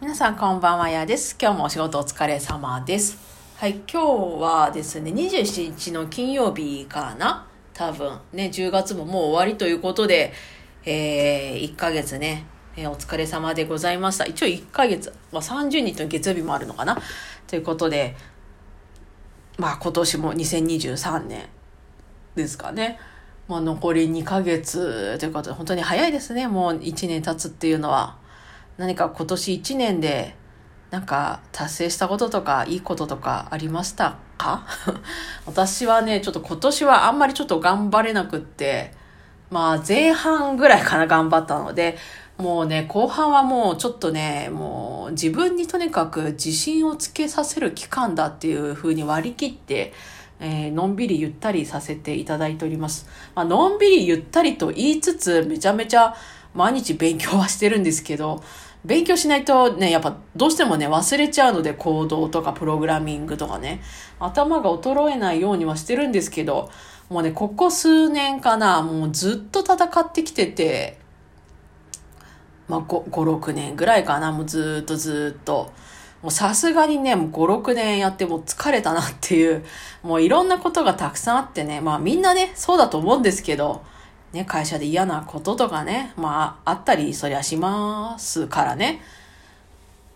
皆さんこんばんは、やです。今日もお仕事お疲れ様です。はい、今日はですね、27日の金曜日かな？多分。ね、10月ももう終わりということで、えー、1ヶ月ね、えー、お疲れ様でございました。一応1ヶ月、まあ、30日の月曜日もあるのかな？ということで、まあ今年も2023年ですかね。まあ残り2ヶ月ということで、本当に早いですね。もう1年経つっていうのは。何か今年1年でなんか達成したこととかいいこととかありましたか？私はね、ちょっと今年はあんまりちょっと頑張れなくって、まあ前半ぐらいかな頑張ったので、もうね、後半はもうちょっとね、もう自分にとにかく自信をつけさせる期間だっていう風に割り切って、えー、のんびりゆったりさせていただいております。まあのんびりゆったりと言いつつ、めちゃめちゃ毎日勉強はしてるんですけど、勉強しないとね、やっぱどうしてもね、忘れちゃうので、行動とかプログラミングとかね、頭が衰えないようにはしてるんですけど、もうね、ここ数年かな、もうずっと戦ってきてて、まあ、5、5、6年ぐらいかな、もうずっとずっと。もうさすがにね、もう5、6年やってもう疲れたなっていう、もういろんなことがたくさんあってね、まあみんなね、そうだと思うんですけど、ね、会社で嫌なこととかね、まあ、あったり、そりゃしますからね。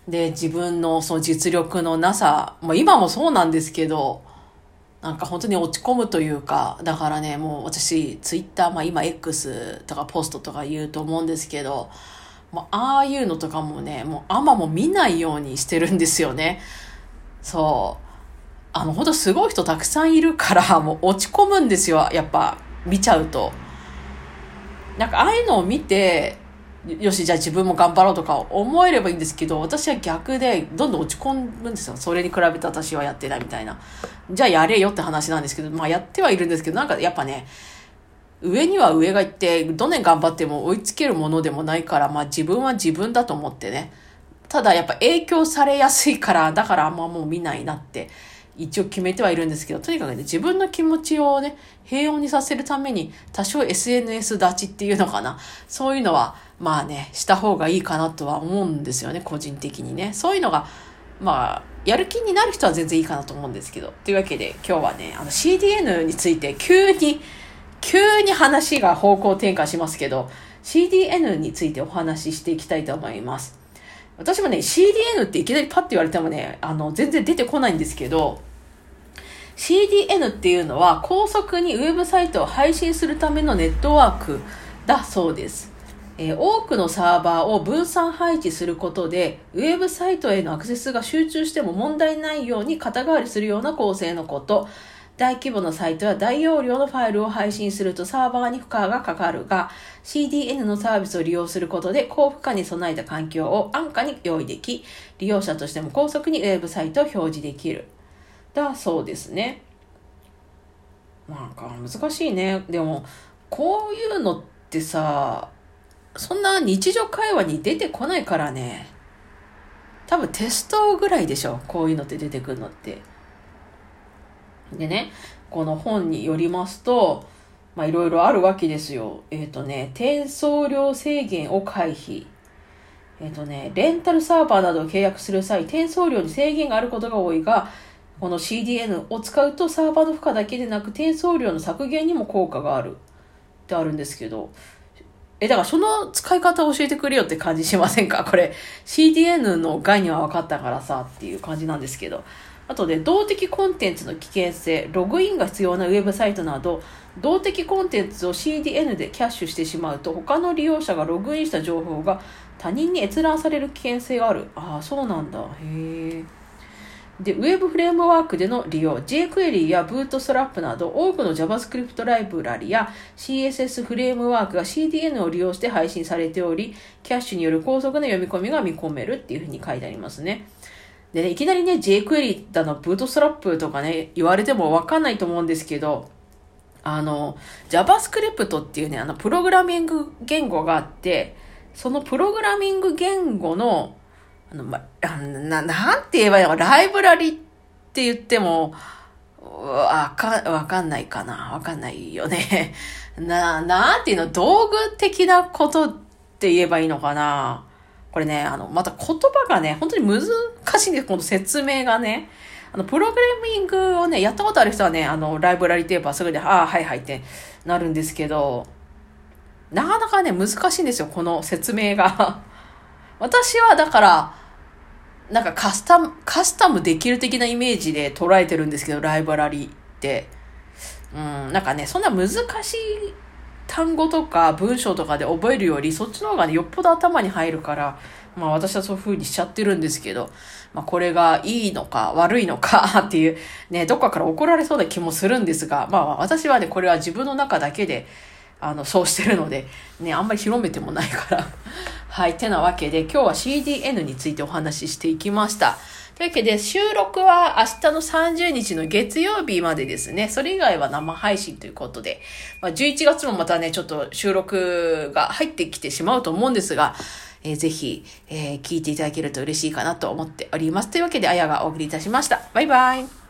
で、自分のその実力のなさ、まあ今もそうなんですけど、なんか本当に落ち込むというか、だからね、もう私、ツイッター、まあ今 X とかポストとか言うと思うんですけど、まあああいうのとかもね、もうあんまも見ないようにしてるんですよね。そう。あの、本当すごい人たくさんいるから、もう落ち込むんですよ、やっぱ、見ちゃうと。なんかああいうのを見て、よし、じゃあ自分も頑張ろうとか思えればいいんですけど、私は逆でどんどん落ち込むんですよ。それに比べて私はやってないみたいな。じゃあやれよって話なんですけど、まあやってはいるんですけど、なんかやっぱね、上には上がいって、どんなに頑張っても追いつけるものでもないから、まあ自分は自分だと思ってね。ただやっぱ影響されやすいから、だからあんまもう見ないなって一応決めてはいるんですけど、とにかくね、自分の気持ちをね、平穏にさせるために、多少 SNS 立ちっていうのかな。そういうのは、まあね、した方がいいかなとは思うんですよね、個人的にね。そういうのが、まあ、やる気になる人は全然いいかなと思うんですけど。というわけで、今日はね、あの CDN について急に、急に話が方向転換しますけど、CDN についてお話ししていきたいと思います。私もね、CDN っていきなりパッて言われてもね、あの、全然出てこないんですけど、CDN っていうのは高速にウェブサイトを配信するためのネットワークだそうです。えー、多くのサーバーを分散配置することで、ウェブサイトへのアクセスが集中しても問題ないように肩代わりするような構成のこと。大規模なサイトや大容量のファイルを配信するとサーバーに負荷がかかるが、CDN のサービスを利用することで高負荷に備えた環境を安価に用意でき、利用者としても高速にウェブサイトを表示できる。だそうですね。なんか難しいね。でも、こういうのってさ、そんな日常会話に出てこないからね。多分テストぐらいでしょ。こういうのって出てくるのって。でね、この本によりますと、まあいろいろあるわけですよ。えっ、ー、とね、転送量制限を回避。えっ、ー、とね、レンタルサーバーなどを契約する際、転送量に制限があることが多いが、この CDN を使うとサーバーの負荷だけでなく転送量の削減にも効果があるってあるんですけど、え、だからその使い方を教えてくれよって感じしませんか？これ CDN の概念は分かったからさっていう感じなんですけど。あとで、動的コンテンツの危険性、ログインが必要なウェブサイトなど、動的コンテンツを CDN でキャッシュしてしまうと、他の利用者がログインした情報が他人に閲覧される危険性がある。ああ、そうなんだ。へえ。で、ウェブフレームワークでの利用、jQuery や Bootstrap など多くの JavaScript ライブラリや CSS フレームワークが CDN を利用して配信されており、キャッシュによる高速な読み込みが見込めるっていうふうに書いてありますね。でね、いきなりね、jQuery だの、ブートストラップとかね、言われてもわかんないと思うんですけど、あの、JavaScript っていうね、あの、プログラミング言語があって、そのプログラミング言語の、あの、ま、な、なんて言えばいいの？かライブラリって言っても、わか、わかんないかな？わかんないよね。な、なんていうの？道具的なことって言えばいいのかな？これね、あの、また言葉がね、本当に難しいんです。この説明がね。あの、プログラミングをね、やったことある人はね、あの、ライブラリテープはすぐに、ああ、はいはいってなるんですけど、なかなかね、難しいんですよ、この説明が。私はだから、なんかカスタム、カスタムできる的なイメージで捉えてるんですけど、ライブラリって。うん、なんかね、そんな難しい単語とか文章とかで覚えるより、そっちの方がね、よっぽど頭に入るから、まあ私はそういう風にしちゃってるんですけど、まあこれがいいのか悪いのか っていう、ね、どっかから怒られそうな気もするんですが、まあ私はね、これは自分の中だけで、あの、そうしてるので、ね、あんまり広めてもないから。はい、てなわけで今日は CDN についてお話ししていきました。というわけで、収録は明日の30日の月曜日までですね。それ以外は生配信ということで、まあ、11月もまたね、ちょっと収録が入ってきてしまうと思うんですが、えー、ぜひ、えー、聞いていただけると嬉しいかなと思っております。というわけで、あやがお送りいたしました。バイバイ。